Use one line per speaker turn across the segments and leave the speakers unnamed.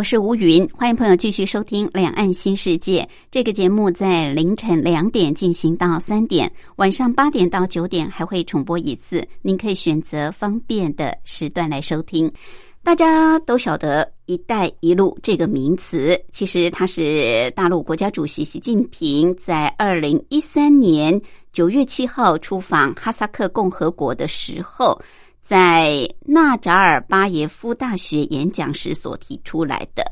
我是吴云，欢迎朋友继续收听《两岸新世界》这个节目，在凌晨两点进行到三点，晚上八点到九点还会重播一次，您可以选择方便的时段来收听。大家都晓得“一带一路”这个名词，其实它是大陆国家主席习近平在二零一三年九月七号出访哈萨克共和国的时候。在纳扎尔巴耶夫大学演讲时所提出来的，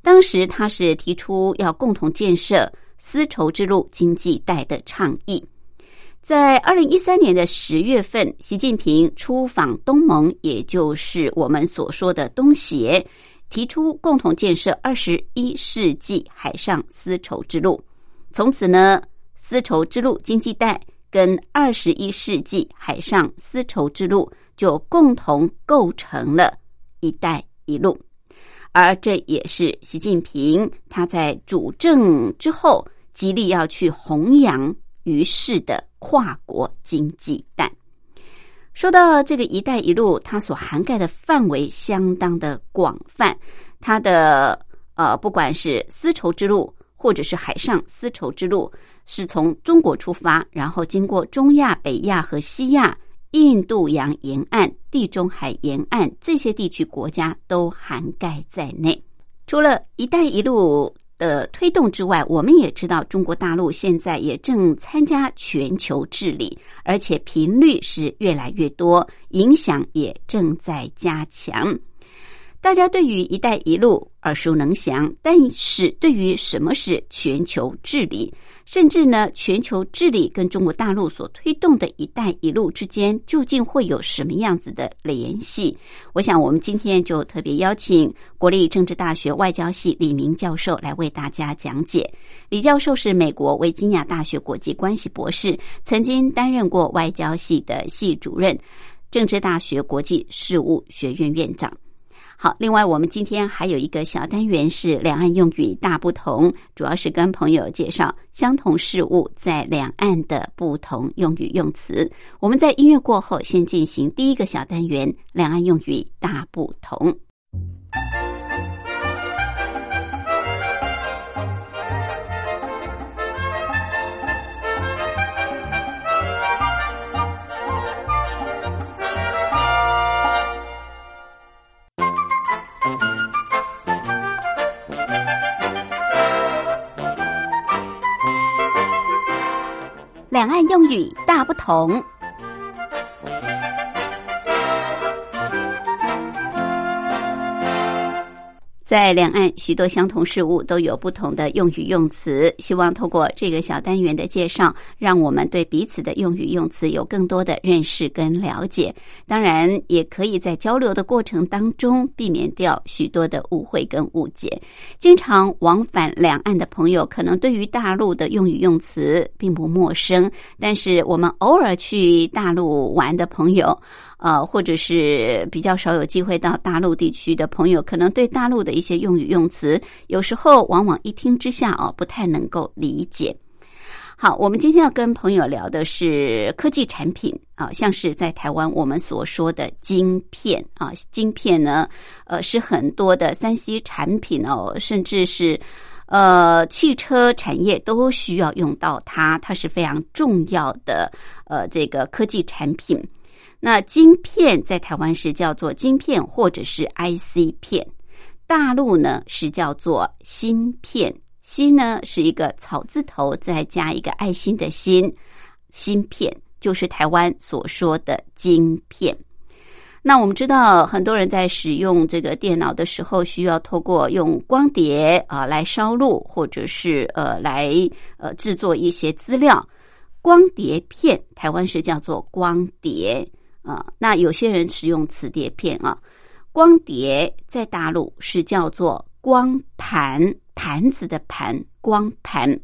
当时他是提出要共同建设丝绸之路经济带的倡议。在二零一三年的十月份，习近平出访东盟，也就是我们所说的东协，提出共同建设二十一世纪海上丝绸之路。从此呢，丝绸之路经济带跟二十一世纪海上丝绸之路。就共同构成了一带一路，而这也是习近平他在主政之后极力要去弘扬于世的跨国经济带。说到这个“一带一路”，它所涵盖的范围相当的广泛，它的呃，不管是丝绸之路，或者是海上丝绸之路，是从中国出发，然后经过中亚、北亚和西亚。印度洋沿岸、地中海沿岸这些地区国家都涵盖在内。除了“一带一路”的推动之外，我们也知道，中国大陆现在也正参加全球治理，而且频率是越来越多，影响也正在加强。大家对于“一带一路”耳熟能详，但是对于什么是全球治理？甚至呢，全球治理跟中国大陆所推动的一带一路之间，究竟会有什么样子的联系？我想，我们今天就特别邀请国立政治大学外交系李明教授来为大家讲解。李教授是美国维吉尼亚大学国际关系博士，曾经担任过外交系的系主任，政治大学国际事务学院院长。好，另外我们今天还有一个小单元是两岸用语大不同，主要是跟朋友介绍相同事物在两岸的不同用语用词。我们在音乐过后先进行第一个小单元，两岸用语大不同。两岸用语大不同。在两岸，许多相同事物都有不同的用语用词。希望透过这个小单元的介绍，让我们对彼此的用语用词有更多的认识跟了解。当然，也可以在交流的过程当中避免掉许多的误会跟误解。经常往返两岸的朋友，可能对于大陆的用语用词并不陌生，但是我们偶尔去大陆玩的朋友。呃，或者是比较少有机会到大陆地区的朋友，可能对大陆的一些用语用词，有时候往往一听之下哦，不太能够理解。好，我们今天要跟朋友聊的是科技产品啊，像是在台湾我们所说的晶片啊，晶片呢，呃，是很多的三 C 产品哦，甚至是呃汽车产业都需要用到它，它是非常重要的呃这个科技产品。那晶片在台湾是叫做晶片或者是 IC 片，大陆呢是叫做芯片，芯呢是一个草字头再加一个爱心的心，芯片就是台湾所说的晶片。那我们知道很多人在使用这个电脑的时候，需要透过用光碟啊来烧录，或者是呃来呃制作一些资料，光碟片台湾是叫做光碟。啊。那有些人使用磁碟片啊，光碟在大陆是叫做光盘，盘子的盘，光盘。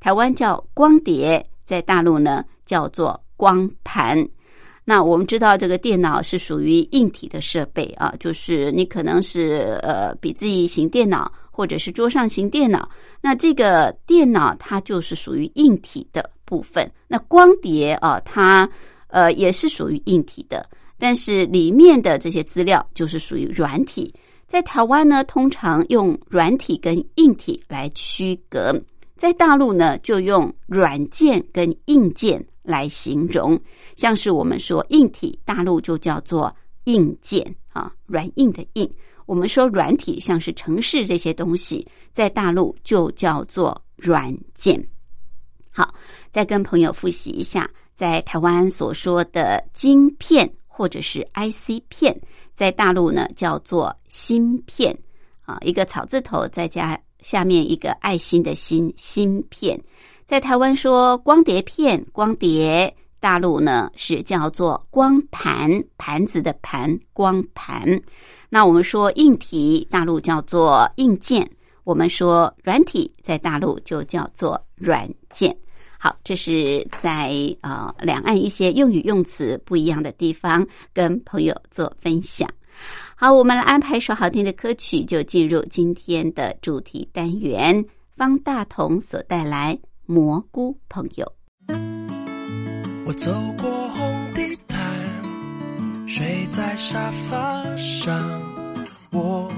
台湾叫光碟，在大陆呢叫做光盘。那我们知道，这个电脑是属于硬体的设备啊，就是你可能是呃笔记型电脑，或者是桌上型电脑。那这个电脑它就是属于硬体的部分。那光碟啊，它呃也是属于硬体的，但是里面的这些资料就是属于软体。在台湾呢，通常用软体跟硬体来区隔；在大陆呢，就用软件跟硬件。来形容，像是我们说硬体，大陆就叫做硬件啊，软硬的硬。我们说软体，像是城市这些东西，在大陆就叫做软件。好，再跟朋友复习一下，在台湾所说的晶片或者是 IC 片，在大陆呢叫做芯片啊，一个草字头再加下面一个爱心的心，芯片。在台湾说光碟片，光碟；大陆呢是叫做光盘，盘子的盘，光盘。那我们说硬体，大陆叫做硬件；我们说软体，在大陆就叫做软件。好，这是在啊两岸一些用语用词不一样的地方，跟朋友做分享。好，我们来安排首好听的歌曲，就进入今天的主题单元，方大同所带来。蘑菇朋友，
我走过红地毯，睡在沙发上，我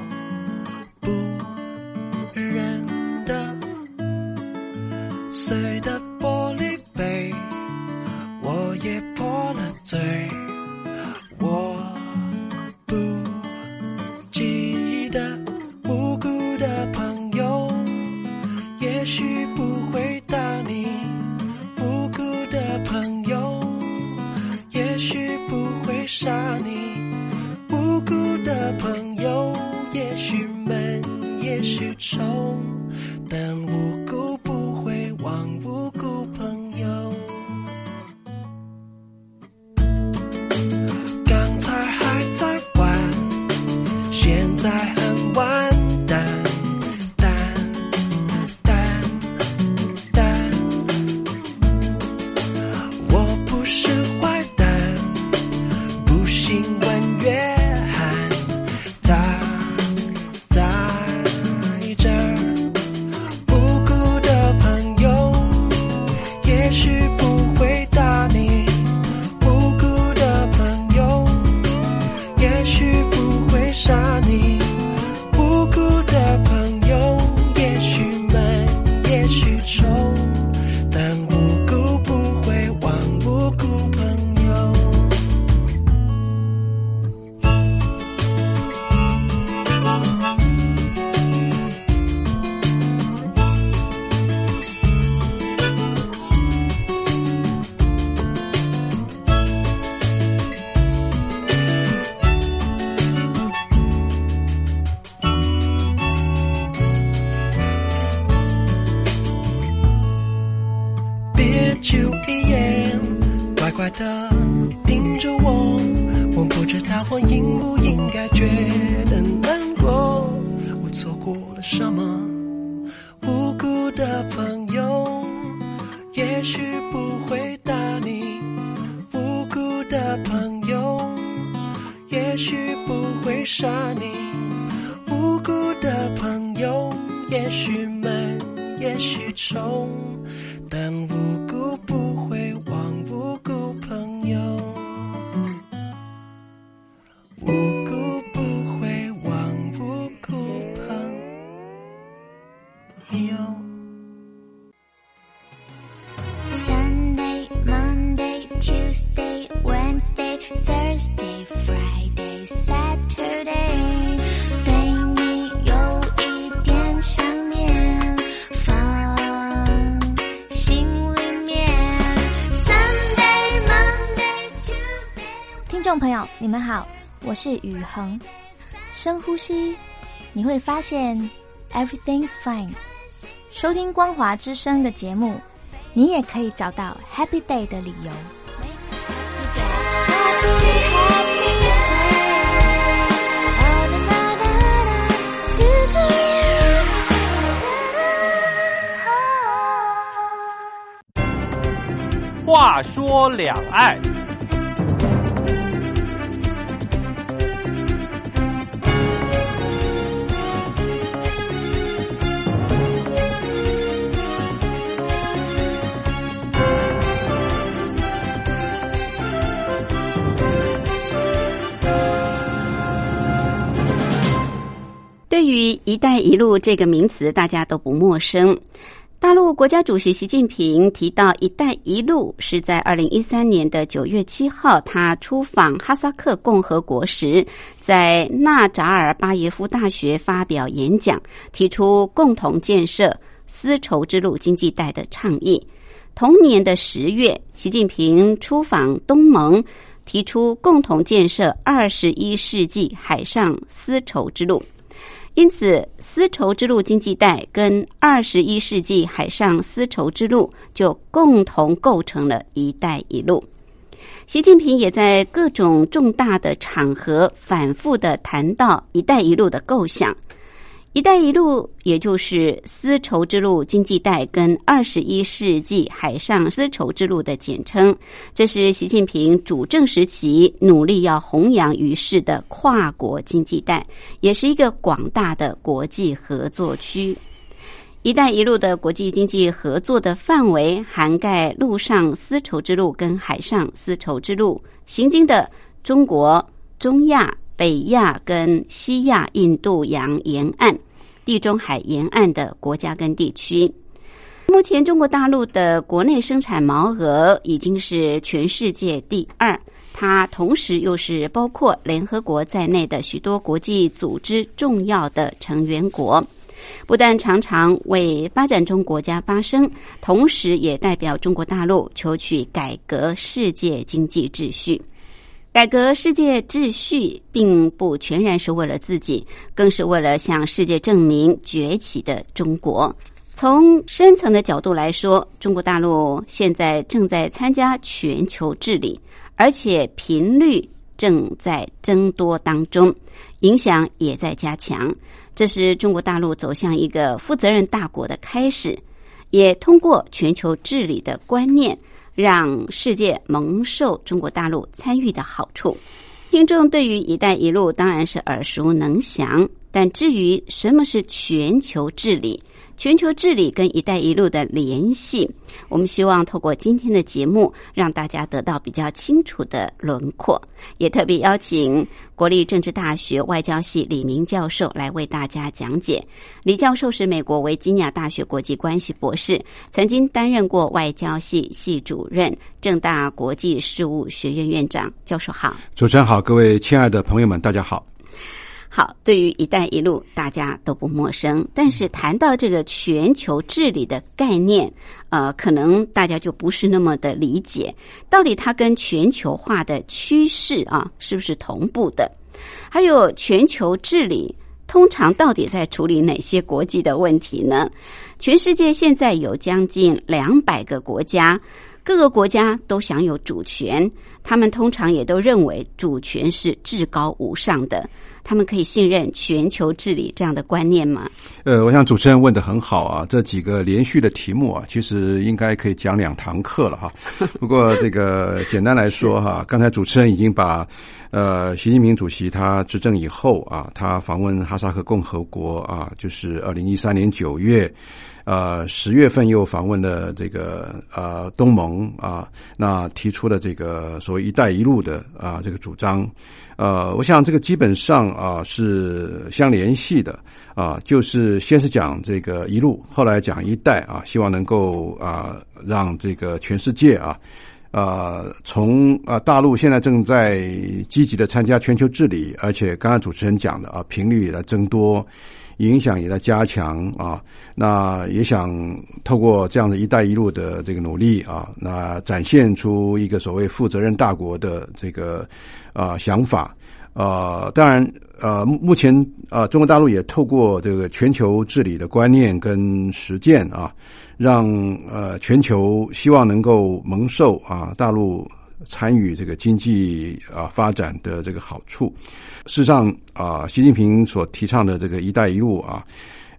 不认得碎的破了嘴，我不记得无辜的朋友，也许不会打你，无辜的朋友也许不会。杀你无辜的朋友，也许闷，也许臭，但无 tuesday wednesday thursday friday saturday. 对你有一点想念放心里面 sunday monday tuesday 听众朋友你们好我
是雨恒。深呼吸你会发现 everything's fine 收听光华之声的节目你也可以找到 happy day 的理由。
话说两岸。
对于“一带一路”这个名词，大家都不陌生。大陆国家主席习近平提到“一带一路”，是在二零一三年的九月七号，他出访哈萨克共和国时，在纳扎尔巴耶夫大学发表演讲，提出共同建设丝绸之路经济带的倡议。同年的十月，习近平出访东盟，提出共同建设二十一世纪海上丝绸之路。因此，丝绸之路经济带跟二十一世纪海上丝绸之路就共同构成了一带一路。习近平也在各种重大的场合反复的谈到一带一路的构想。“一带一路”也就是丝绸之路经济带跟二十一世纪海上丝绸之路的简称。这是习近平主政时期努力要弘扬于世的跨国经济带，也是一个广大的国际合作区。“一带一路”的国际经济合作的范围涵盖陆上丝绸之路跟海上丝绸之路行经的中国、中亚。北亚跟西亚、印度洋沿岸、地中海沿岸的国家跟地区，目前中国大陆的国内生产毛额已经是全世界第二。它同时又是包括联合国在内的许多国际组织重要的成员国，不但常常为发展中国家发声，同时也代表中国大陆求取改革世界经济秩序。改革世界秩序，并不全然是为了自己，更是为了向世界证明崛起的中国。从深层的角度来说，中国大陆现在正在参加全球治理，而且频率正在增多当中，影响也在加强。这是中国大陆走向一个负责任大国的开始，也通过全球治理的观念。让世界蒙受中国大陆参与的好处。听众对于“一带一路”当然是耳熟能详，但至于什么是全球治理？全球治理跟“一带一路”的联系，我们希望透过今天的节目，让大家得到比较清楚的轮廓。也特别邀请国立政治大学外交系李明教授来为大家讲解。李教授是美国维吉尼亚大学国际关系博士，曾经担任过外交系系主任、正大国际事务学院院长。教授好，
主持人好，各位亲爱的朋友们，大家好。
好，对于“一带一路”，大家都不陌生。但是谈到这个全球治理的概念，呃，可能大家就不是那么的理解。到底它跟全球化的趋势啊，是不是同步的？还有全球治理通常到底在处理哪些国际的问题呢？全世界现在有将近两百个国家，各个国家都享有主权，他们通常也都认为主权是至高无上的。他们可以信任全球治理这样的观念吗？
呃，我想主持人问的很好啊，这几个连续的题目啊，其实应该可以讲两堂课了哈。不过这个简单来说哈，刚才主持人已经把呃习近平主席他执政以后啊，他访问哈萨克共和国啊，就是二零一三年九月。呃，十月份又访问了这个呃东盟啊，那提出了这个所谓“一带一路”的啊这个主张，呃，我想这个基本上啊是相联系的啊，就是先是讲这个一路，后来讲一带啊，希望能够啊让这个全世界啊，呃，从啊大陆现在正在积极的参加全球治理，而且刚刚主持人讲的啊频率也在增多。影响也在加强啊，那也想透过这样的一带一路的这个努力啊，那展现出一个所谓负责任大国的这个啊想法啊。当然呃，目前啊，中国大陆也透过这个全球治理的观念跟实践啊，让呃全球希望能够蒙受啊大陆参与这个经济啊发展的这个好处。事实上啊，习近平所提倡的这个“一带一路”啊，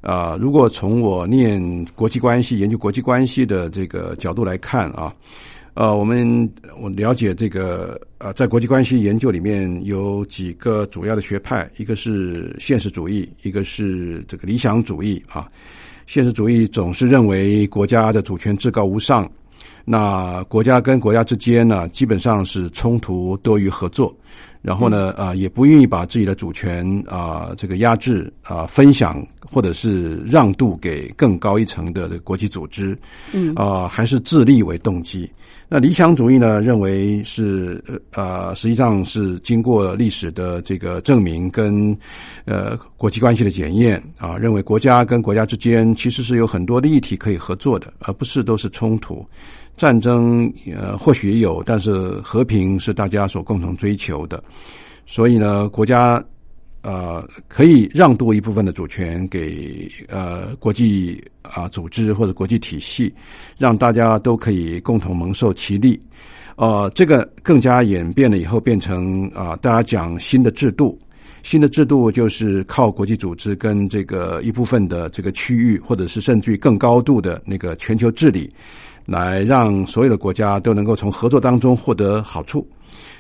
啊，如果从我念国际关系、研究国际关系的这个角度来看啊，呃，我们我了解这个呃，在国际关系研究里面有几个主要的学派，一个是现实主义，一个是这个理想主义啊。现实主义总是认为国家的主权至高无上，那国家跟国家之间呢，基本上是冲突多于合作。然后呢，啊，也不愿意把自己的主权啊，这个压制啊，分享或者是让渡给更高一层的国际组织，
嗯
啊，还是自立为动机。那理想主义呢，认为是呃，实际上是经过历史的这个证明跟呃国际关系的检验啊，认为国家跟国家之间其实是有很多的议题可以合作的，而不是都是冲突。战争呃或许有，但是和平是大家所共同追求的，所以呢，国家呃可以让渡一部分的主权给呃国际啊组织或者国际体系，让大家都可以共同蒙受其利。呃，这个更加演变了以后，变成啊大家讲新的制度，新的制度就是靠国际组织跟这个一部分的这个区域，或者是甚至于更高度的那个全球治理。来让所有的国家都能够从合作当中获得好处，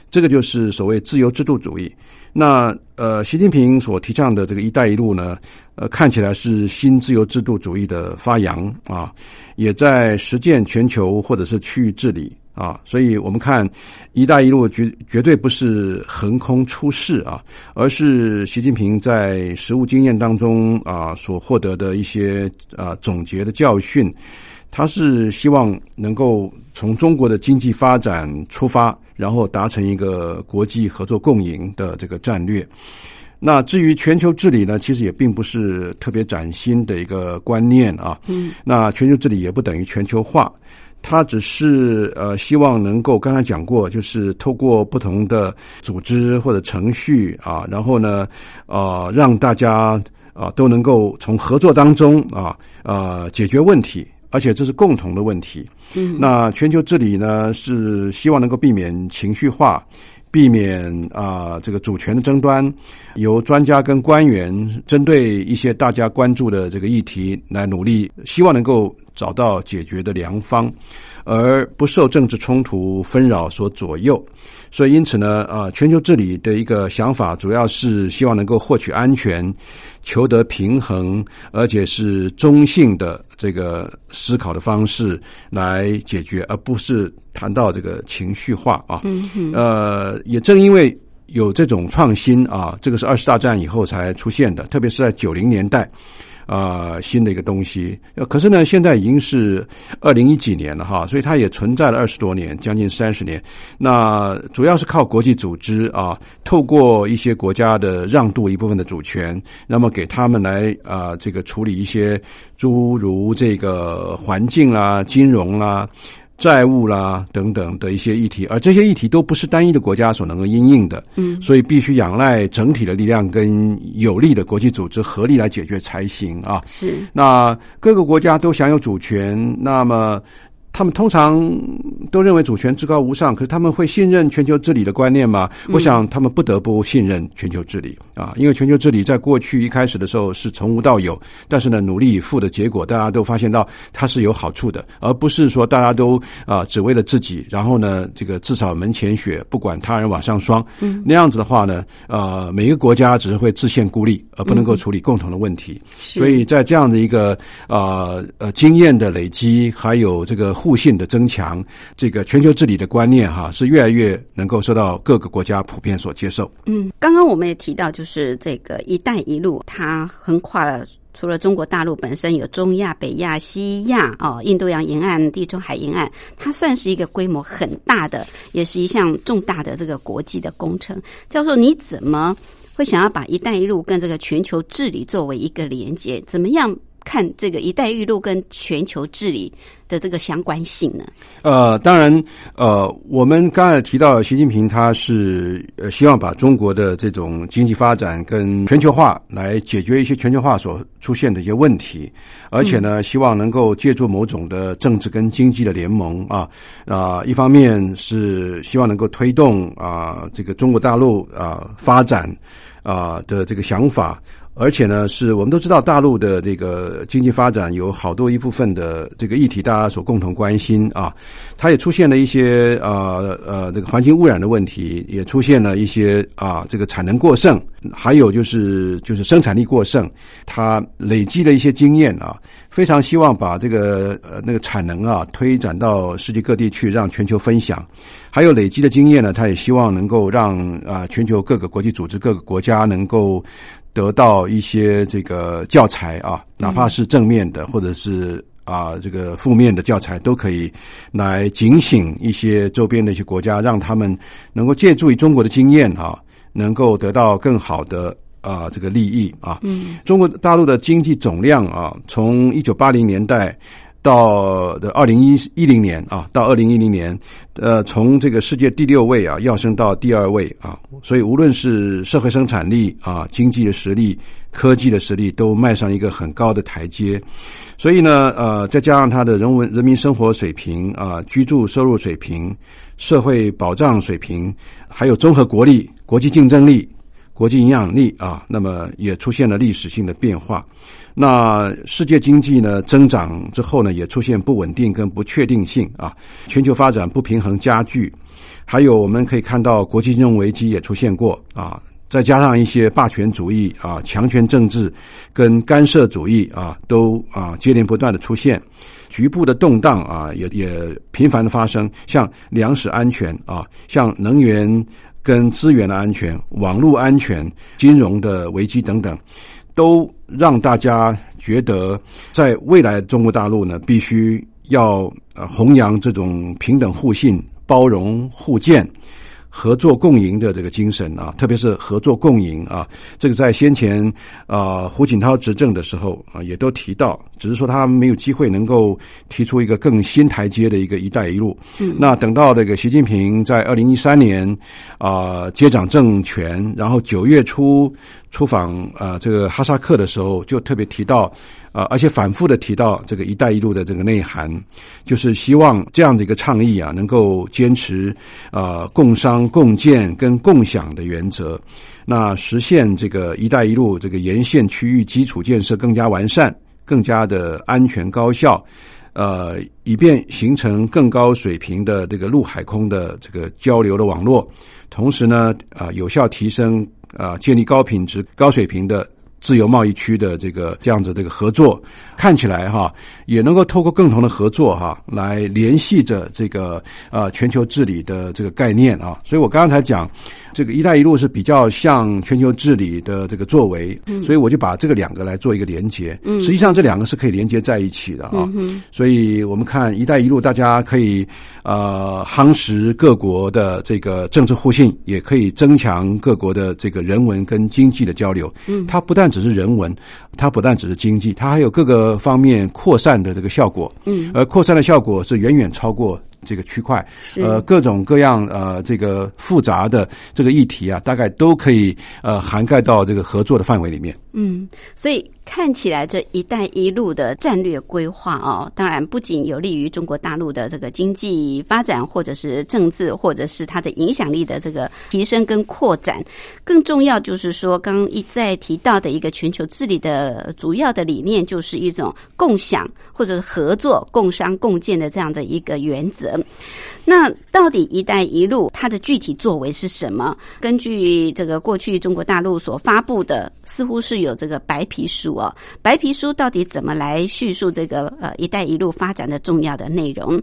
这个就是所谓自由制度主义。那呃，习近平所提倡的这个“一带一路”呢，呃，看起来是新自由制度主义的发扬啊，也在实践全球或者是区域治理啊。所以我们看“一带一路”绝绝对不是横空出世啊，而是习近平在实务经验当中啊所获得的一些啊总结的教训。他是希望能够从中国的经济发展出发，然后达成一个国际合作共赢的这个战略。那至于全球治理呢，其实也并不是特别崭新的一个观念啊。
嗯，
那全球治理也不等于全球化，它只是呃希望能够刚才讲过，就是透过不同的组织或者程序啊，然后呢，呃，让大家啊都能够从合作当中啊呃解决问题。而且这是共同的问题。
嗯，
那全球治理呢，是希望能够避免情绪化，避免啊这个主权的争端，由专家跟官员针对一些大家关注的这个议题来努力，希望能够找到解决的良方，而不受政治冲突纷扰所左右。所以，因此呢，啊，全球治理的一个想法，主要是希望能够获取安全。求得平衡，而且是中性的这个思考的方式来解决，而不是谈到这个情绪化啊。呃，也正因为有这种创新啊，这个是二十大战以后才出现的，特别是在九零年代。啊，新的一个东西。可是呢，现在已经是二零一几年了哈，所以它也存在了二十多年，将近三十年。那主要是靠国际组织啊，透过一些国家的让渡一部分的主权，那么给他们来啊，这个处理一些诸如这个环境啦、金融啦。债务啦等等的一些议题，而这些议题都不是单一的国家所能够应应的，
嗯，
所以必须仰赖整体的力量跟有力的国际组织合力来解决才行啊。
是，
那各个国家都享有主权，那么。他们通常都认为主权至高无上，可是他们会信任全球治理的观念吗？我想他们不得不信任全球治理啊，因为全球治理在过去一开始的时候是从无到有，但是呢，努力以赴的结果，大家都发现到它是有好处的，而不是说大家都啊只为了自己，然后呢，这个至少门前雪，不管他人瓦上霜。
嗯，
那样子的话呢，呃，每一个国家只是会自陷孤立，而不能够处理共同的问题。所以在这样的一个啊呃经验的累积，还有这个。互信的增强，这个全球治理的观念哈，是越来越能够受到各个国家普遍所接受。
嗯，刚刚我们也提到，就是这个“一带一路”，它横跨了除了中国大陆本身有中亚、北亚、西亚哦，印度洋沿岸、地中海沿岸，它算是一个规模很大的，也是一项重大的这个国际的工程。教授，你怎么会想要把“一带一路”跟这个全球治理作为一个连接？怎么样看这个“一带一路”跟全球治理？的这个相关性呢？
呃，当然，呃，我们刚才提到习近平，他是呃希望把中国的这种经济发展跟全球化来解决一些全球化所出现的一些问题，而且呢，希望能够借助某种的政治跟经济的联盟啊啊，一方面是希望能够推动啊这个中国大陆啊发展啊的这个想法。而且呢，是我们都知道大陆的这个经济发展有好多一部分的这个议题，大家所共同关心啊。它也出现了一些呃呃这个环境污染的问题，也出现了一些啊这个产能过剩，还有就是就是生产力过剩。它累积了一些经验啊，非常希望把这个呃那个产能啊推展到世界各地去，让全球分享。还有累积的经验呢，他也希望能够让啊全球各个国际组织、各个国家能够。得到一些这个教材啊，哪怕是正面的，或者是啊这个负面的教材，都可以来警醒一些周边的一些国家，让他们能够借助于中国的经验啊，能够得到更好的啊这个利益啊。嗯，中国大陆的经济总量啊，从一九八零年代。到的二零一一零年啊，到二零一零年，呃，从这个世界第六位啊，跃升到第二位啊，所以无论是社会生产力啊、经济的实力、科技的实力，都迈上一个很高的台阶。所以呢，呃，再加上它的人文人民生活水平啊、居住收入水平、社会保障水平，还有综合国力、国际竞争力、国际影响力啊，那么也出现了历史性的变化。那世界经济呢增长之后呢，也出现不稳定跟不确定性啊，全球发展不平衡加剧，还有我们可以看到国际金融危机也出现过啊，再加上一些霸权主义啊、强权政治跟干涉主义啊，都啊接连不断的出现，局部的动荡啊也也频繁的发生，像粮食安全啊，像能源跟资源的安全、网络安全、金融的危机等等。都让大家觉得，在未来中国大陆呢，必须要弘扬这种平等互信、包容互鉴。合作共赢的这个精神啊，特别是合作共赢啊，这个在先前啊胡锦涛执政的时候啊，也都提到，只是说他没有机会能够提出一个更新台阶的一个“一带一路”。嗯，那等到这个习近平在二零一三年啊接掌政权，然后九月初出访啊这个哈萨克的时候，就特别提到。啊，而且反复的提到这个“一带一路”的这个内涵，就是希望这样的一个倡议啊，能够坚持啊共商共建跟共享的原则，那实现这个“一带一路”这个沿线区域基础建设更加完善、更加的安全高效，呃，以便形成更高水平的这个陆海空的这个交流的网络，同时呢，啊，有效提升啊，建立高品质、高水平的。自由贸易区的这个这样子这个合作，看起来哈也能够透过共同的合作哈来联系着这个呃全球治理的这个概念啊，所以我刚才讲。这个“一带一路”是比较像全球治理的这个作为，所以我就把这个两个来做一个连接。实际上，这两个是可以连接在一起的啊。所以我们看“一带一路”，大家可以呃夯实各国的这个政治互信，也可以增强各国的这个人文跟经济的交流。它不但只是人文，它不但只是经济，它还有各个方面扩散的这个效果。嗯，而扩散的效果是远远超过。这个区块，呃，各种各样呃，这个复杂的这个议题啊，大概都可以呃涵盖到这个合作的范围里面。
嗯，所以。看起来这一带一路的战略规划哦，当然不仅有利于中国大陆的这个经济发展，或者是政治，或者是它的影响力的这个提升跟扩展，更重要就是说，刚一再提到的一个全球治理的主要的理念，就是一种共享或者是合作、共商共建的这样的一个原则。那到底“一带一路”它的具体作为是什么？根据这个过去中国大陆所发布的，似乎是有这个白皮书哦。白皮书到底怎么来叙述这个呃“一带一路”发展的重要的内容？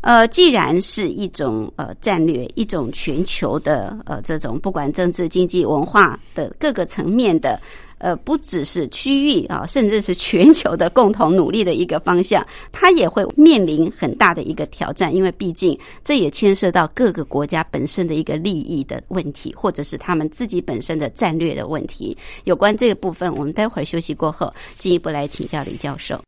呃，既然是一种呃战略，一种全球的呃这种不管政治、经济、文化的各个层面的。呃，不只是区域啊，甚至是全球的共同努力的一个方向，它也会面临很大的一个挑战，因为毕竟这也牵涉到各个国家本身的一个利益的问题，或者是他们自己本身的战略的问题。有关这个部分，我们待会儿休息过后进一步来请教李教授。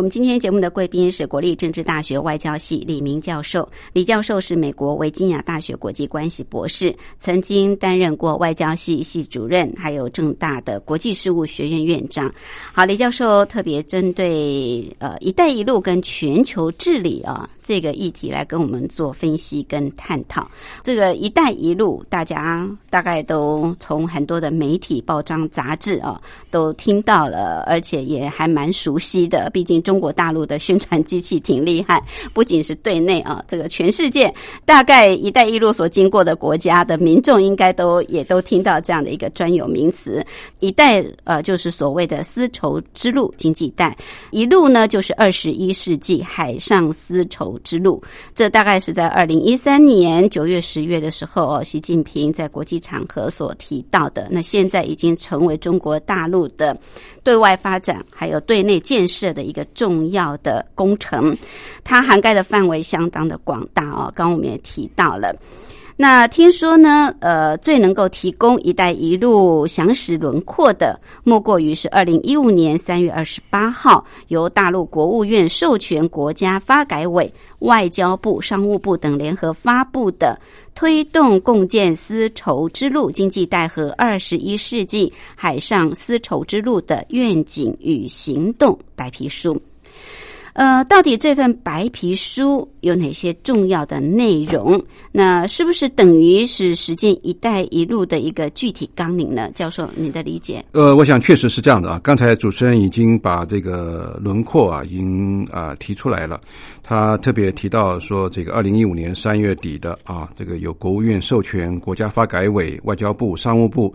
我们今天节目的贵宾是国立政治大学外交系李明教授。李教授是美国维吉亚大学国际关系博士，曾经担任过外交系系主任，还有正大的国际事务学院院长。好，李教授特别针对呃“一带一路”跟全球治理啊这个议题来跟我们做分析跟探讨。这个“一带一路”，大家大概都从很多的媒体、报章、杂志啊都听到了，而且也还蛮熟悉的。毕竟中国大陆的宣传机器挺厉害，不仅是对内啊，这个全世界大概“一带一路”所经过的国家的民众，应该都也都听到这样的一个专有名词“一带”，呃，就是所谓的丝绸之路经济带，一路呢就是二十一世纪海上丝绸之路。这大概是在二零一三年九月、十月的时候，哦，习近平在国际场合所提到的。那现在已经成为中国大陆的对外发展还有对内建设的一个。重要的工程，它涵盖的范围相当的广大哦。刚刚我们也提到了，那听说呢，呃，最能够提供“一带一路”详实轮廓的，莫过于是二零一五年三月二十八号由大陆国务院授权国家发改委、外交部、商务部等联合发布的《推动共建丝绸之路经济带和二十一世纪海上丝绸之路的愿景与行动》白皮书。呃，到底这份白皮书有哪些重要的内容？那是不是等于是实践“一带一路”的一个具体纲领呢？教授，你的理解？
呃，我想确实是这样的啊。刚才主持人已经把这个轮廓啊，已经啊提出来了。他特别提到说，这个二零一五年三月底的啊，这个由国务院授权国家发改委、外交部、商务部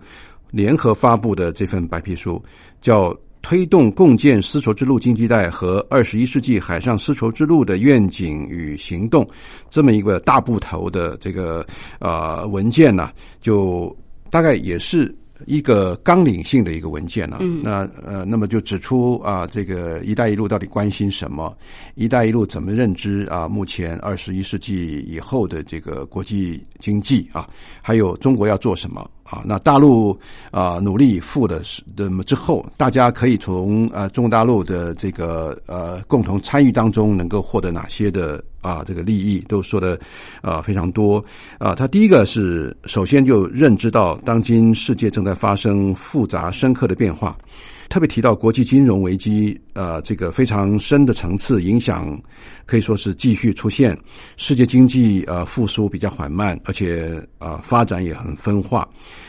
联合发布的这份白皮书，叫。推动共建丝绸之路经济带和二十一世纪海上丝绸之路的愿景与行动，这么一个大部头的这个呃文件呢，就大概也是一个纲领性的一个文件了。嗯，那呃，那么就指出啊，这个“一带一路”到底关心什么？“一带一路”怎么认知啊？目前二十一世纪以后的这个国际经济啊，还有中国要做什么？啊，那大陆啊努力以赴的是那么之后，大家可以从呃中国大陆的这个呃共同参与当中，能够获得哪些的啊这个利益，都说的啊非常多啊。他第一个是首先就认知到，当今世界正在发生复杂深刻的变化。特别提到国际金融危机，呃，这个非常深的层次影响，可以说是继续出现。世界经济呃复苏比较缓慢，而且呃发展也很分化。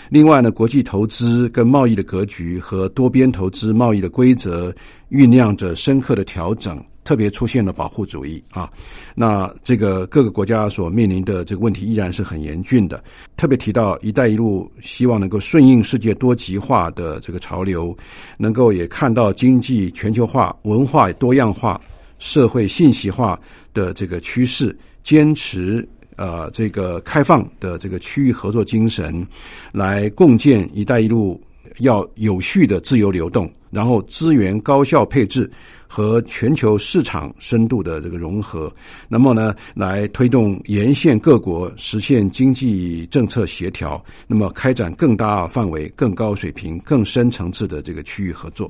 另外呢，国际投资跟贸易的格局和多边投资贸易的规则酝酿着深刻的调整。特别出现了保护主义啊，那这个各个国家所面临的这个问题依然是很严峻的。特别提到“一带一路”，希望能够顺应世界多极化的这个潮流，能够也看到经济全球化、文化多样化、社会信息化的这个趋势，坚持呃这个开放的这个区域合作精神，来共建“一带一路”要有序的自由流动，然后资源高效配置。和全球市场深度的这个融合，那么呢，来推动沿线各国实现经济政策协调，那么开展更大范围、更高水平、更深层次的这个区域合作。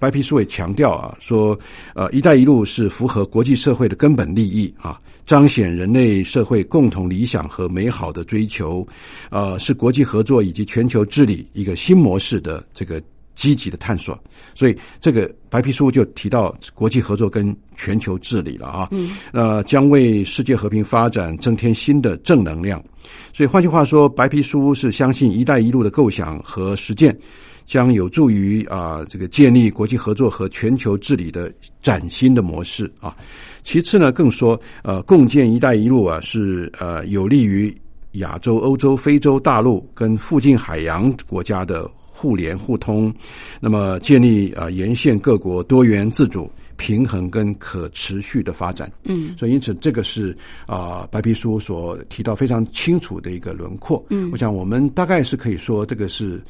白皮书也强调啊，说呃，“一带一路”是符合国际社会的根本利益啊，彰显人类社会共同理想和美好的追求，呃，是国际合作以及全球治理一个新模式的这个。积极的探索，所以这个白皮书就提到国际合作跟全球治理了啊，嗯，呃，将为世界和平发展增添新的正能量。所以换句话说，白皮书是相信“一带一路”的构想和实践将有助于啊这个建立国际合作和全球治理的崭新的模式啊。其次呢，更说呃，共建“一带一路”啊是呃有利于亚洲、欧洲、非洲大陆跟附近海洋国家的。互联互通，那么建立啊沿线各国多元自主。平衡跟可持续的发展，
嗯，
所以因此这个是啊、白皮书所提到非常清楚的一个轮廓。
嗯
我想我们大概是可以说，这个是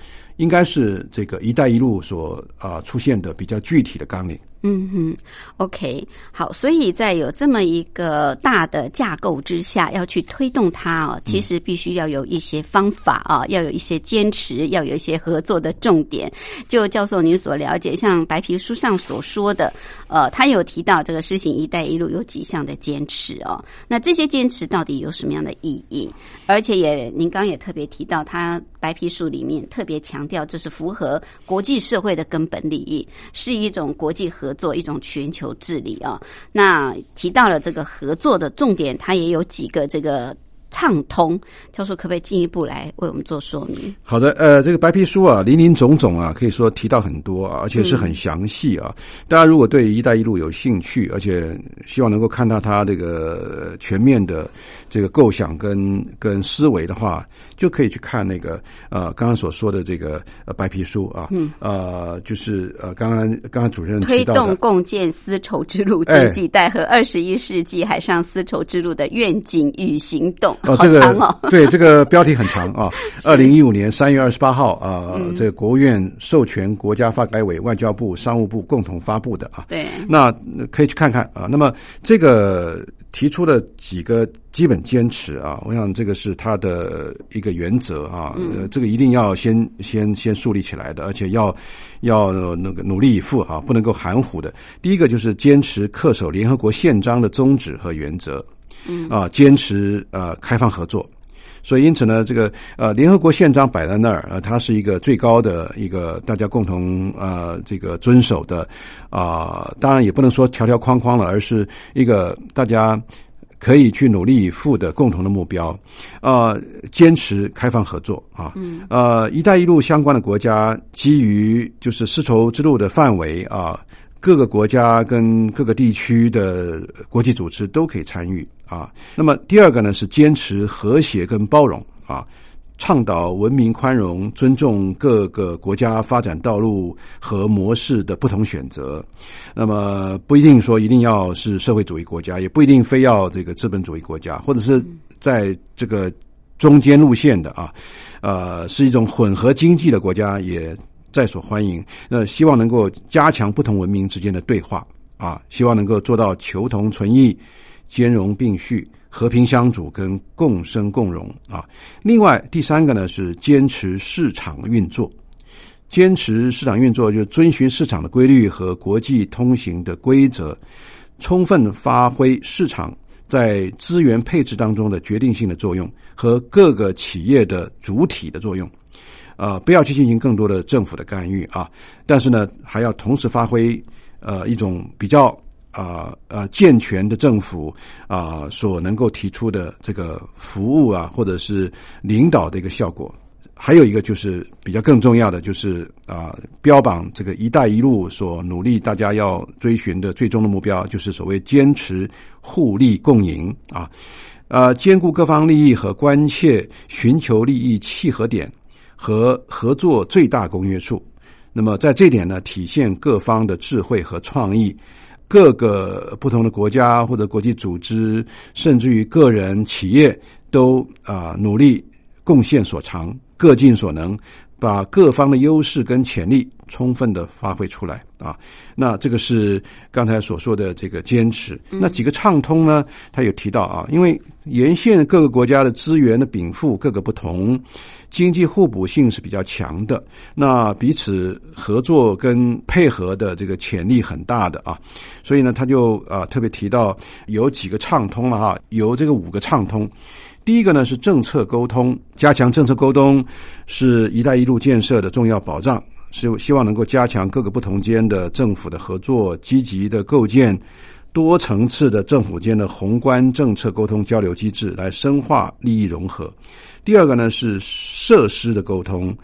应该是这个“一带一路”所啊、出现的比较具体的纲领。
嗯哼，OK，好，所以在有这么一个大的架构之下，要去推动它哦，其实必须要有一些方法啊，要有一些坚持，要有一些合作的重点。就教授您所了解，像白皮书上所说的，呃，他有提到这个施行“一带一路”有几项的坚持哦。那这些坚持到底有什么样的意义？而且也，您刚刚也特别提到，他白皮书里面特别强调，这是符合国际社会的根本利益，是一种国际合作、一种全球治理啊。那提到了这个合作的重点，它也有几个这个畅通。教授可不可以进一步来为我们做说明？
好的，呃，这个白皮书啊，林林总总啊，可以说提到很多啊，而且是很详细啊。大家如果对“一带一路”有兴趣，而且希望能够看到它这个全面的这个构想跟跟思维的话，就可以去看那个呃刚刚所说的这个呃白皮书啊，嗯，呃，就是呃刚刚刚刚主任
推动共建丝绸之路
哎
经济带和二十一世纪海上丝绸之路的愿景与行动，
哦，这个
长哦。
对这个标题很长啊。二零一五年三月二十八号啊，
嗯
这个国务院授权国家发改委、外交部、商务部共同发布的啊。
对，
那呃可以去看看啊。那么这个提出了几个基本坚持啊，我想这个是他的一个原则啊，呃，这个一定要先先先树立起来的，而且要要呃那个努力以赴啊，不能够含糊的。第一个就是坚持恪守联合国宪章的宗旨和原则，嗯啊，坚持呃开放合作。所以，因此呢，这个呃，联合国宪章摆在那儿，呃，它是一个最高的一个大家共同呃这个遵守的啊、当然也不能说条条框框了，而是一个大家可以去努力以赴的共同的目标。呃，坚持开放合作啊，呃，“一带一路”相关的国家基于就是丝绸之路的范围啊。各个国家跟各个地区的国际组织都可以参与啊。那么第二个呢是坚持和谐跟包容啊，倡导文明宽容，尊重各个国家发展道路和模式的不同选择。那么不一定说一定要是社会主义国家，也不一定非要这个资本主义国家，或者是在这个中间路线的啊，呃，是一种混合经济的国家也。在所欢迎，那希望能够加强不同文明之间的对话啊，希望能够做到求同存异、兼容并蓄、和平相处跟共生共荣啊。另外，第三个呢是坚持市场运作，坚持市场运作就遵循市场的规律和国际通行的规则，充分发挥市场在资源配置当中的决定性的作用和各个企业的主体的作用。呃，不要去进行更多的政府的干预啊，但是呢，还要同时发挥呃一种比较啊呃健全的政府啊、所能够提出的这个服务啊，或者是领导的一个效果。还有一个就是比较更重要的，就是啊、标榜这个“一带一路”所努力大家要追寻的最终的目标，就是所谓坚持互利共赢啊，呃，兼顾各方利益和关切，寻求利益契合点。和合作最大公约数。那么在这点呢，体现各方的智慧和创意，各个不同的国家或者国际组织，甚至于个人企业都啊、努力贡献所长，各尽所能，把各方的优势跟潜力充分的发挥出来啊。那这个是刚才所说的这个坚持。那几个畅通呢？他有提到啊，因为沿线各个国家的资源的禀赋各个不同。经济互补性是比较强的，那彼此合作跟配合的这个潜力很大的啊，所以呢，他就啊特别提到有几个畅通了哈，有这个五个畅通。第一个呢是政策沟通，加强政策沟通是“一带一路”建设的重要保障，是希望能够加强各个不同间的政府的合作，积极的构建多层次的政府间的宏观政策沟通交流机制，来深化利益融合。第二个呢是设施的沟通，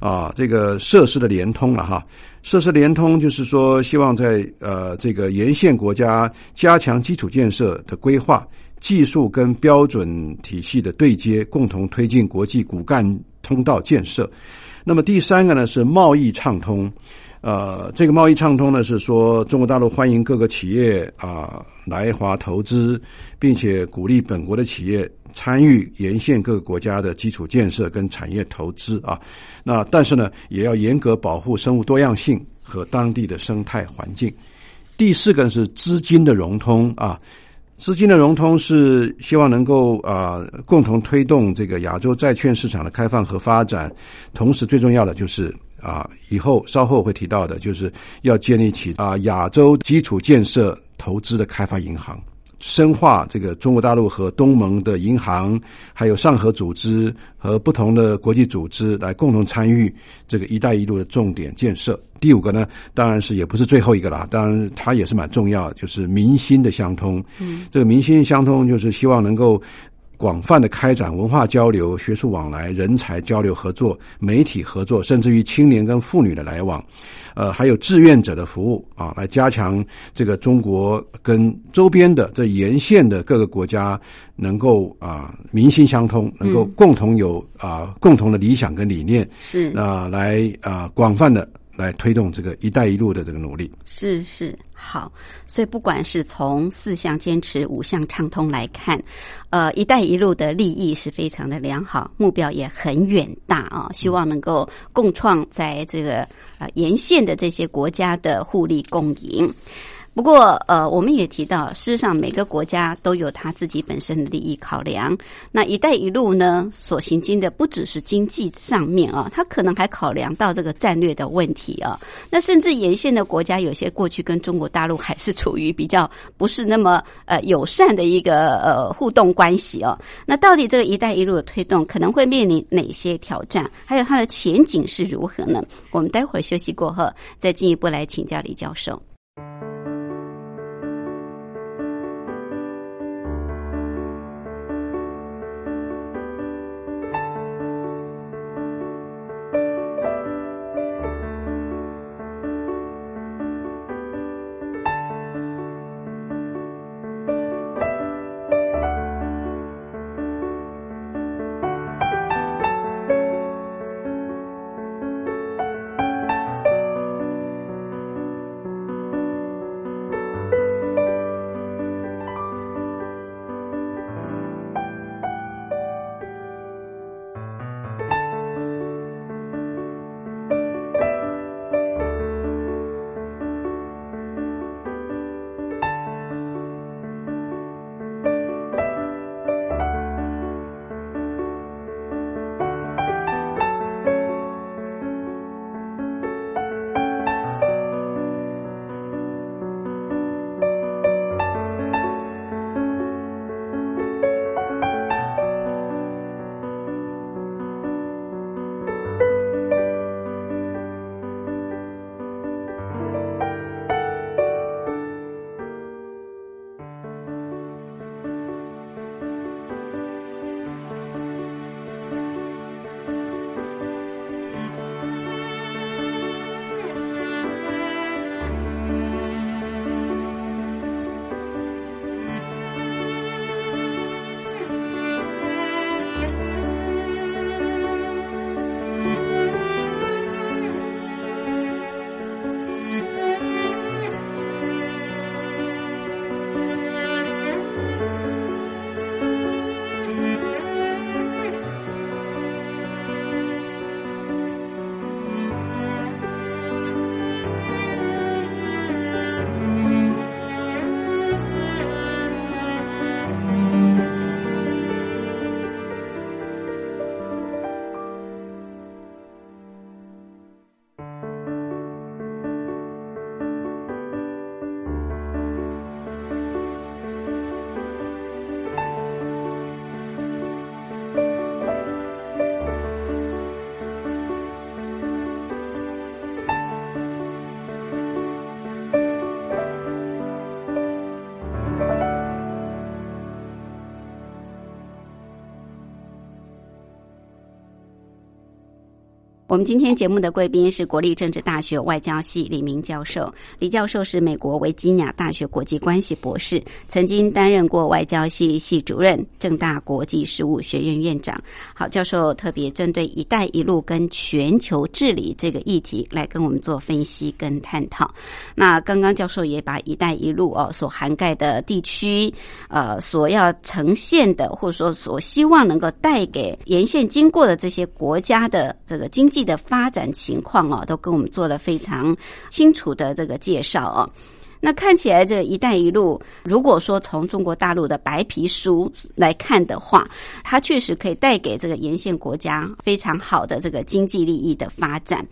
啊，这个设施的联通了哈。设施联通就是说，希望在呃这个沿线国家加强基础建设的规划、技术跟标准体系的对接，共同推进国际骨干通道建设。那么第三个呢是贸易畅通。呃，这个贸易畅通呢，是说中国大陆欢迎各个企业啊来华投资，并且鼓励本国的企业参与沿线各个国家的基础建设跟产业投资啊。那但是呢，也要严格保护生物多样性和当地的生态环境。第四个是资金的融通啊，资金的融通是希望能够啊共同推动这个亚洲债券市场的开放和发展，同时最重要的就是。啊，以后稍后会提到的，就是要建立起啊亚洲基础建设投资的开发银行，深化这个中国大陆和东盟的银行，还有上合组织和不同的国际组织来共同参与这个“一带一路”的重点建设。第五个呢，当然是也不是最后一个啦，当然它也是蛮重要，就是民心的相通。嗯，这个民心相通，就是希望能够。广泛的开展文化交流、学术往来、人才交流合作、媒体合作，甚至于青年跟妇女的来往，呃，还有志愿者的服务啊，来加强这个中国跟周边的这沿线的各个国家能够啊民心相通，能够共同有啊共同的理想跟理念，
是
那来啊广泛的。来推动这个“一带一路”的这个努力
是是好，所以不管是从四项坚持、五项畅通来看，呃，“一带一路”的利益是非常的良好，目标也很远大啊！希望能够共创在这个呃沿线的这些国家的互利共赢。不过，呃，我们也提到，事实上每个国家都有他自己本身的利益考量。那“一带一路”呢，所行经的不只是经济上面啊，它可能还考量到这个战略的问题啊。那甚至沿线的国家，有些过去跟中国大陆还是处于比较不是那么呃友善的一个呃互动关系哦。那到底这个“一带一路”的推动可能会面临哪些挑战？还有它的前景是如何呢？我们待会儿休息过后再进一步来请教李教授。我们今天节目的贵宾是国立政治大学外交系李明教授。李教授是美国维吉尼亚大学国际关系博士，曾经担任过外交系系主任、正大国际事务学院院长。好，教授特别针对“一带一路”跟全球治理这个议题来跟我们做分析跟探讨。那刚刚教授也把“一带一路”哦所涵盖的地区，呃，所要呈现的，或者说所希望能够带给沿线经过的这些国家的这个经济的发展情况啊，都跟我们做了非常清楚的这个介绍啊。那看起来，这“一带一路”如果说从中国大陆的白皮书来看的话，它确实可以带给这个沿线国家非常好的这个经济利益的发展。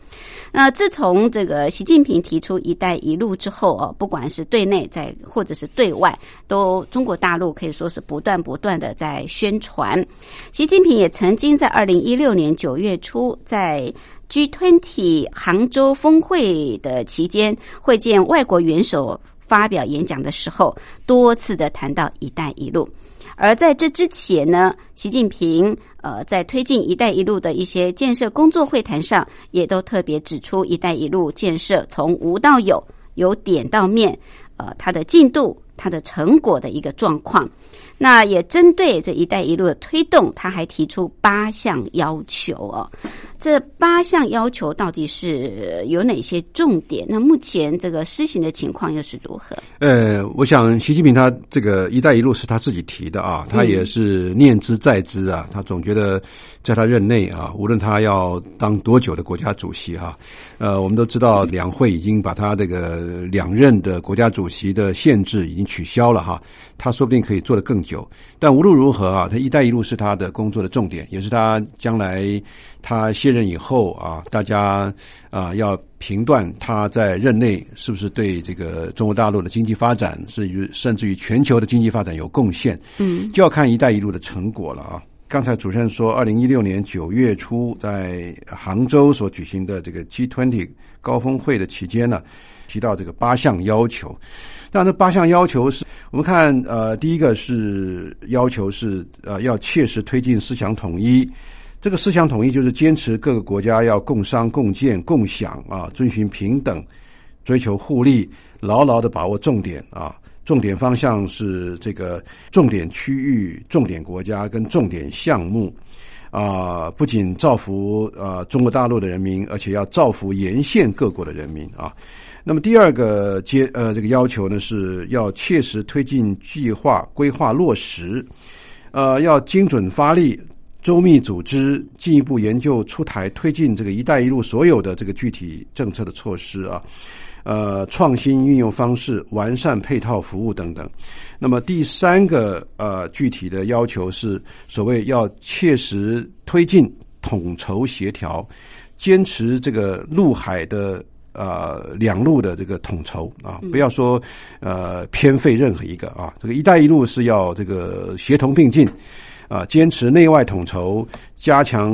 那自从这个习近平提出“一带一路”之后哦，不管是对内在或者是对外，都中国大陆可以说是不断不断的在宣传。习近平也曾经在二零一六年九月初在。G20 杭州峰会的期间，会见外国元首发表演讲的时候，多次的谈到“一带一路”。而在这之前呢，习近平呃在推进“一带一路”的一些建设工作会谈上，也都特别指出“一带一路”建设从无到有，由点到面，呃，它的进度、它的成果的一个状况。那也针对这一带一路的推动，他还提出八项要求哦。这八项要求到底是有哪些重点？那目前这个施行的情况又是如何？
呃，我想习近平他这个“一带一路”是他自己提的啊，他也是念之在之啊。他总觉得在他任内啊，无论他要当多久的国家主席哈，呃，我们都知道两会已经把他这个两任的国家主席的限制已经取消了哈，他说不定可以做得更久。但无论如何啊，他“一带一路”是他的工作的重点，也是他将来。他卸任以后啊，大家啊要评断他在任内是不是对这个中国大陆的经济发展，至于甚至于全球的经济发展有贡献，
嗯，
就要看“一带一路”的成果了啊。刚才主持人说，二零一六年九月初在杭州所举行的这个 G20 高峰会的期间呢，提到这个八项要求。那这八项要求是我们看呃，第一个是要求是呃要切实推进思想统一。这个思想统一就是坚持各个国家要共商共建共享啊，遵循平等，追求互利，牢牢的把握重点啊，重点方向是这个重点区域、重点国家跟重点项目啊，不仅造福啊中国大陆的人民，而且要造福沿线各国的人民啊。那么第二个接呃这个要求呢，是要切实推进计划规划落实，呃，要精准发力。周密组织，进一步研究出台推进这个“一带一路”所有的这个具体政策的措施啊，呃，创新运用方式，完善配套服务等等。那么第三个呃具体的要求是，所谓要切实推进统筹协调，坚持这个陆海的呃两路的这个统筹啊，不要说呃偏废任何一个啊。这个“一带一路”是要这个协同并进。啊，坚持内外统筹，加强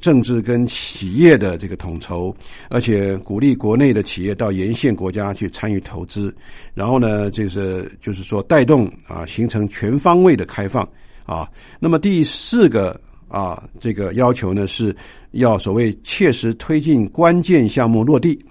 政治跟企业的这个统筹，而且鼓励国内的企业到沿线国家去参与投资。然后呢，就是就是说带动啊，形成全方位的开放啊。那么第四个啊，这个要求呢，是要所谓切实推进关键项目落地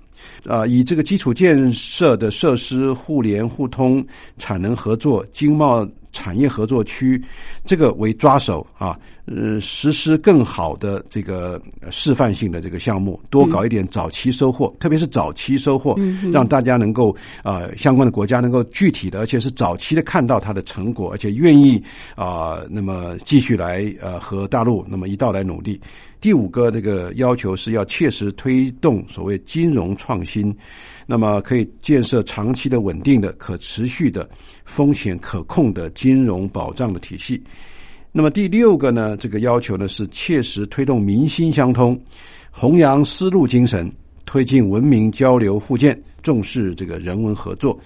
啊，以这个基础建设的设施互联互通、产能合作、经贸。产业合作区，这个为抓手啊，呃，实施更好的这个示范性的这个项目，多搞一点早期收获，特别是早期收获，让大家能够啊，相关的国家能够具体的，而且是早期的看到它的成果，而且愿意啊，那么继续来呃和大陆那么一道来努力。第五个这个要求是要切实推动所谓金融创新。那么可以建设长期的、稳定的、可持续的、风险可控的金融保障的体系。那么第六个呢？这个要求呢是切实推动民心相通，弘扬丝路精神，推进文明交流互鉴，重视这个人文合作。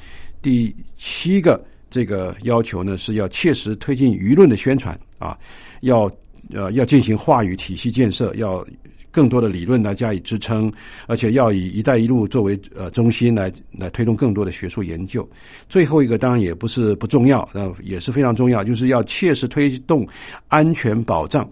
第七个这个要求呢是要切实推进舆论的宣传啊，要呃要进行话语体系建设，要。更多的理论来加以支撑，而且要以“一带一路”作为呃中心来来推动更多的学术研究。最后一个当然也不是不重要，呃也是非常重要，就是要切实推动安全保障。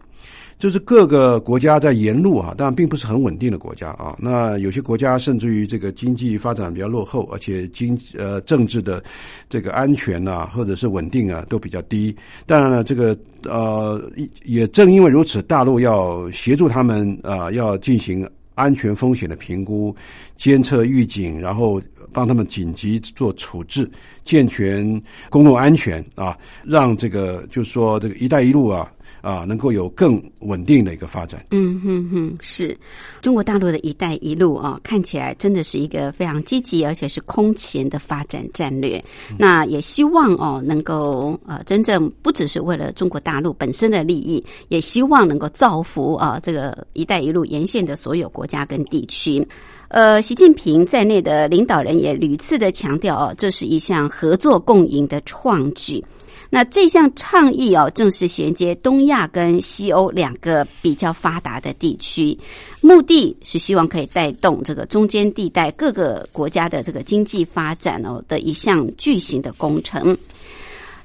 就是各个国家在沿路啊，当然并不是很稳定的国家啊。那有些国家甚至于这个经济发展比较落后，而且经呃政治的这个安全呐、或者是稳定啊都比较低。当然了，这个呃也正因为如此，大陆要协助他们啊、要进行安全风险的评估、监测预警，然后帮他们紧急做处置，健全公路安全啊，让这个就是说这个“一带一路”啊啊能够有更稳定的一个发展。
嗯哼哼，是中国大陆的一带一路啊，看起来真的是一个非常积极而且是空前的发展战略。那也希望哦，能够呃，真正不只是为了中国大陆本身的利益，也希望能够造福啊这个一带一路沿线的所有国家跟地区。呃，习近平在内的领导人也屡次的强调哦，这是一项合作共赢的创举。那这项倡议哦，正是衔接东亚跟西欧两个比较发达的地区，目的是希望可以带动这个中间地带各个国家的这个经济发展哦的一项巨型的工程。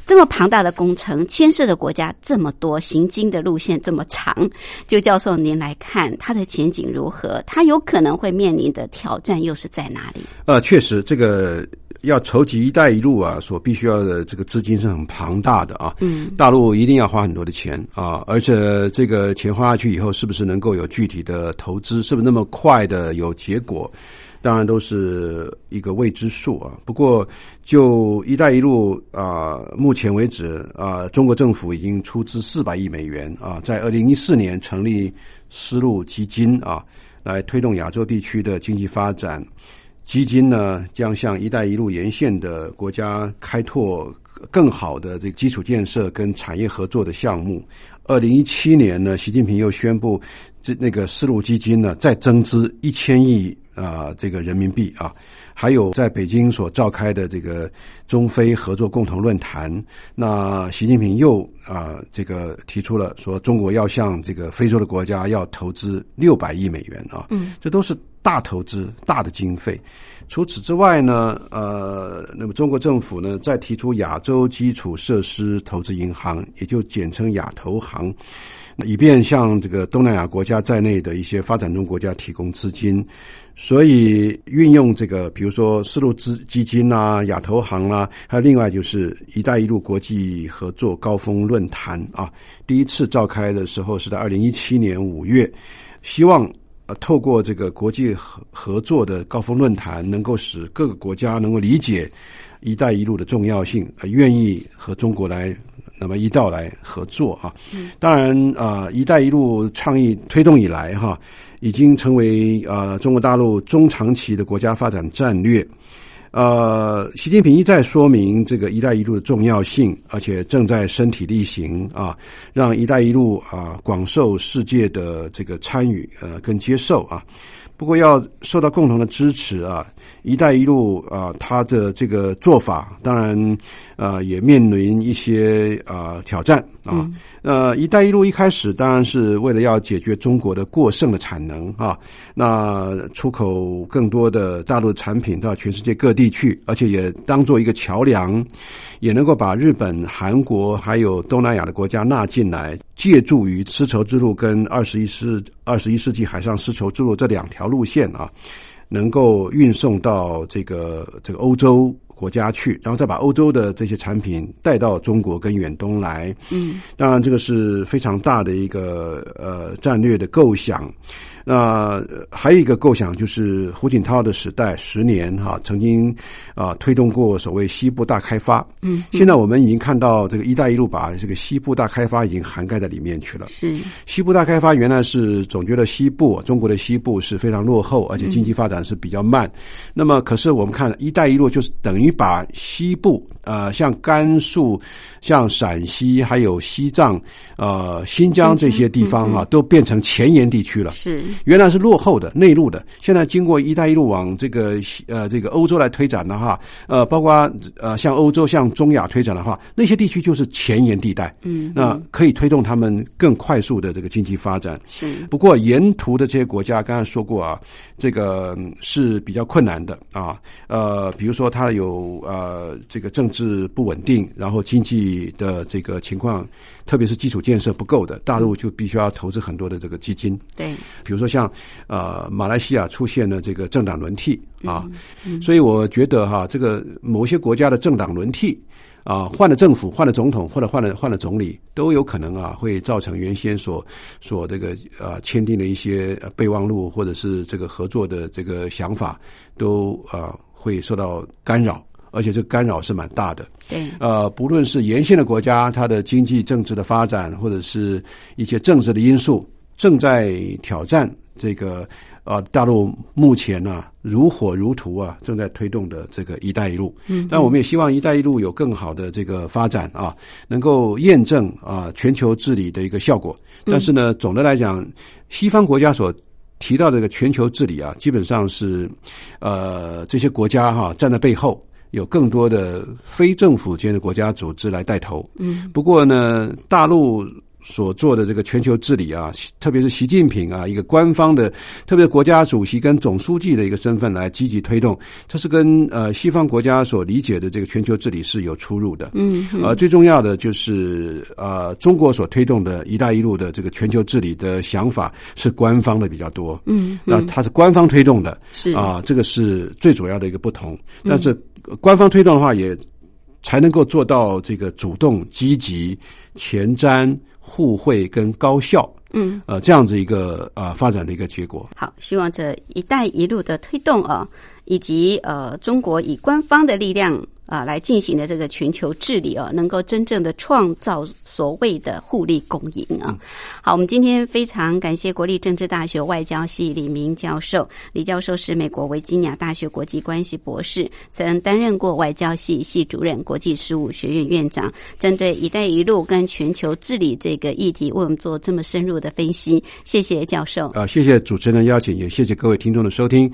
这么庞大的工程，牵涉的国家这么多，行经的路线这么长，就教授您来看它的前景如何？它有可能会面临的挑战又是在哪里？
呃，确实，这个要筹集“一带一路”啊，所必须要的这个资金是很庞大的啊。
嗯，
大陆一定要花很多的钱啊，而且这个钱花下去以后，是不是能够有具体的投资，是不是那么快的有结果？当然都是一个未知数啊。不过，就“一带一路”啊，目前为止啊，中国政府已经出资四百亿美元啊，在二零一四年成立丝路基金啊，来推动亚洲地区的经济发展。基金呢，将向“一带一路”沿线的国家开拓更好的这个基础建设跟产业合作的项目。二零一七年呢，习近平又宣布，这那个丝路基金呢，再增资一千亿啊，这个人民币啊。还有在北京所召开的这个中非合作共同论坛，那习近平又啊，这个提出了说，中国要向这个非洲的国家要投资六百亿美元啊。
嗯，
这都是大投资、大的经费。除此之外呢，呃，那么中国政府呢，再提出亚洲基础设施投资银行，也就简称亚投行，以便向这个东南亚国家在内的一些发展中国家提供资金。所以运用这个，比如说丝路资基金啊、亚投行啦、还有另外就是“一带一路”国际合作高峰论坛啊，第一次召开的时候是在二零一七年五月，希望。呃，透过这个国际合合作的高峰论坛，能够使各个国家能够理解“一带一路”的重要性，呃，愿意和中国来那么一道来合作啊。
嗯、
当然啊，“一带一路”倡议推动以来哈，已经成为呃中国大陆中长期的国家发展战略。呃，习近平一再说明这个“一带一路”的重要性，而且正在身体力行啊，让“一带一路”啊广受世界的这个参与呃跟接受啊。不过要受到共同的支持啊，“一带一路”啊它的这个做法，当然呃也面临一些啊挑战啊。呃，“一带一路”一开始当然是为了要解决中国的过剩的产能啊，那出口更多的大陆产品到全世界各地去，而且也当做一个桥梁，也能够把日本、韩国还有东南亚的国家纳进来，借助于丝绸之路跟二十一世二十一世纪海上丝绸之路这两条路线啊，能够运送到这个这个欧洲。国家去，然后再把欧洲的这些产品带到中国跟远东来。
嗯，
当然这个是非常大的一个呃战略的构想。那还有一个构想就是胡锦涛的时代十年哈，曾经啊推动过所谓西部大开发。
嗯，
现在我们已经看到这个“一带一路”把这个西部大开发已经涵盖在里面去了。
是
西部大开发原来是总觉得西部中国的西部是非常落后，而且经济发展是比较慢。那么可是我们看“一带一路”就是等于把西部呃像甘肃、像陕西还有西藏、呃新疆这些地方啊，都变成前沿地区了。
是。
原来是落后的内陆的，现在经过“一带一路”往这个西呃这个欧洲来推展的话，呃，包括呃像欧洲、像中亚推展的话，那些地区就是前沿地带，
嗯，
那可以推动他们更快速的这个经济发展。
是
不过沿途的这些国家，刚才说过啊，这个嗯是比较困难的啊。呃，比如说它有呃这个政治不稳定，然后经济的这个情况，特别是基础建设不够的，大陆就必须要投资很多的这个基金。
对，
比如说像呃马来西亚出现了这个政党轮替啊，所以我觉得哈，这个某些国家的政党轮替。啊，换了政府，换了总统，或者换了换了总理，都有可能啊，会造成原先所所这个呃签订的一些呃备忘录，或者是这个合作的这个想法，都啊会受到干扰，而且这个干扰是蛮大的。
对，
呃，不论是沿线的国家，它的经济政治的发展，或者是一些政治的因素，正在挑战这个呃大陆目前呢、如火如荼啊正在推动的这个“一带一路”。嗯，但我们也希望“一带一路”有更好的这个发展啊，能够验证啊全球治理的一个效果。但是呢，总的来讲，西方国家所提到这个全球治理啊，基本上是呃这些国家哈、站在背后。有更多的非政府间的国家组织来带头。嗯，不过呢，大陆所做的这个全球治理啊，特别是习近平啊，一个官方的，特别是国家主席跟总书记的一个身份来积极推动，这是跟呃西方国家所理解的这个全球治理是有出入的。
嗯，
呃，最重要的就是呃，中国所推动的一带一路的这个全球治理的想法是官方的比较多。
嗯，
那它是官方推动的，
是
啊，这个是最主要的一个不同。但是官方推动的话，也才能够做到这个主动、积极、前瞻、互惠跟高效。
嗯，
呃，这样子一个啊、呃发展的一个结果。
好，希望这“一带一路”的推动啊，以及呃中国以官方的力量啊来进行的这个全球治理啊，能够真正的创造所谓的互利共赢啊。好，我们今天非常感谢国立政治大学外交系李明教授，李教授是美国维吉尼亚大学国际关系博士，曾担任过外交系系主任、国际事务学院院长，针对“一带一路”跟全球治理这个议题，为我们做这么深入的分析。谢谢教授。
啊、谢谢主持人的邀请，也谢谢各位听众的收听。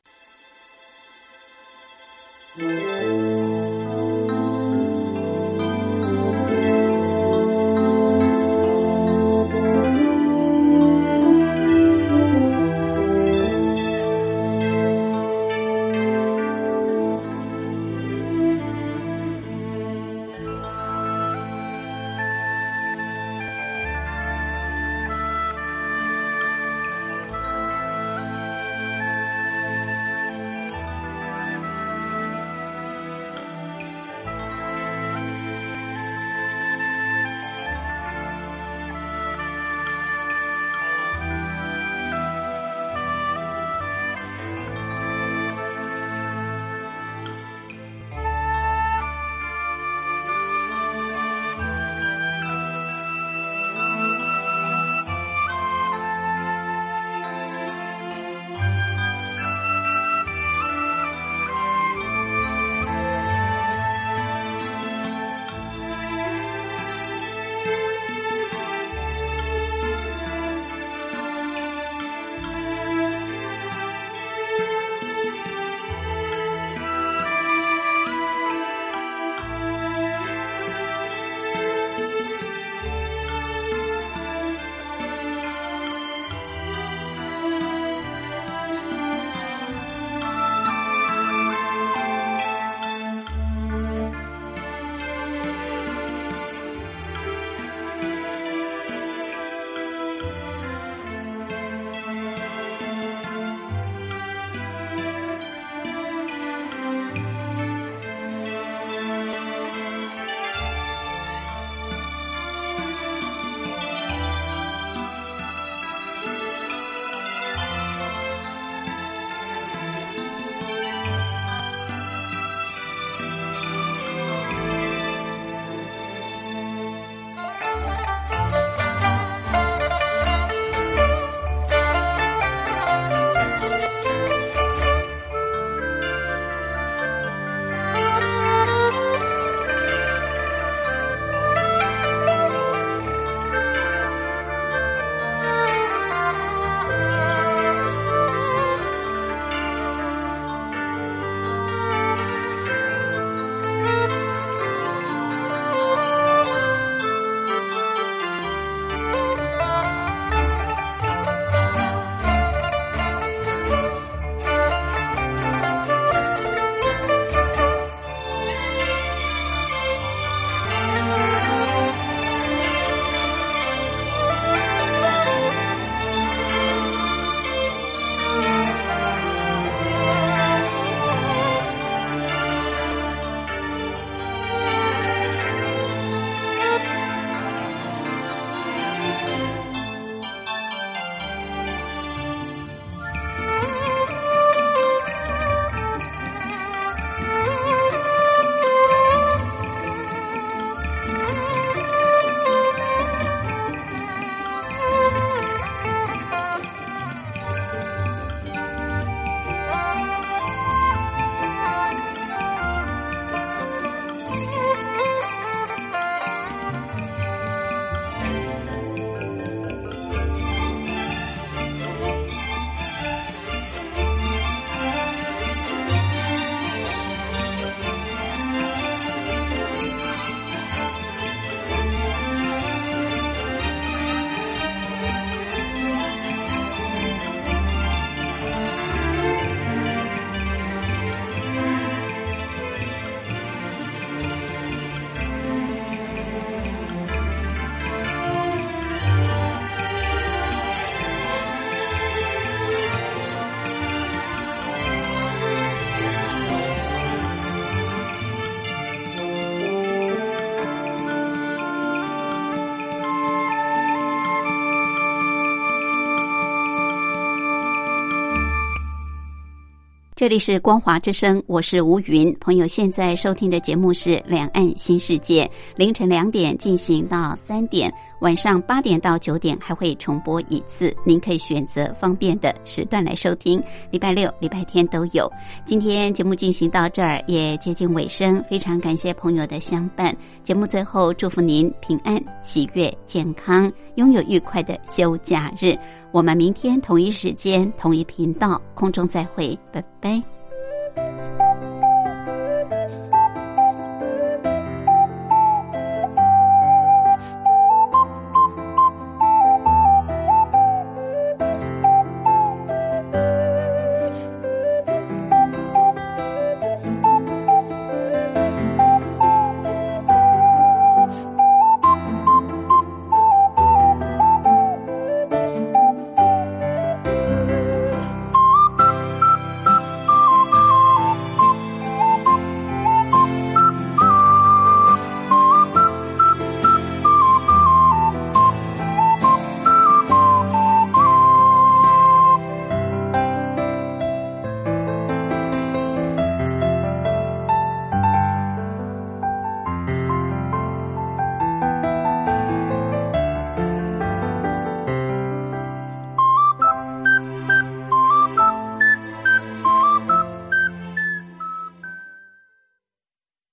这里是光华之声，我是吴云。朋友现在收听的节目是《两岸新世界》，凌晨两点进行到三点，晚上八点到九点还会重播一次，您可以选择方便的时段来收听。礼拜六、礼拜天都有。今天节目进行到这儿也接近尾声，非常感谢朋友的相伴。节目最后祝福您平安、喜悦、健康，拥有愉快的休假日。我们明天同一时间、同一频道空中再会，拜拜。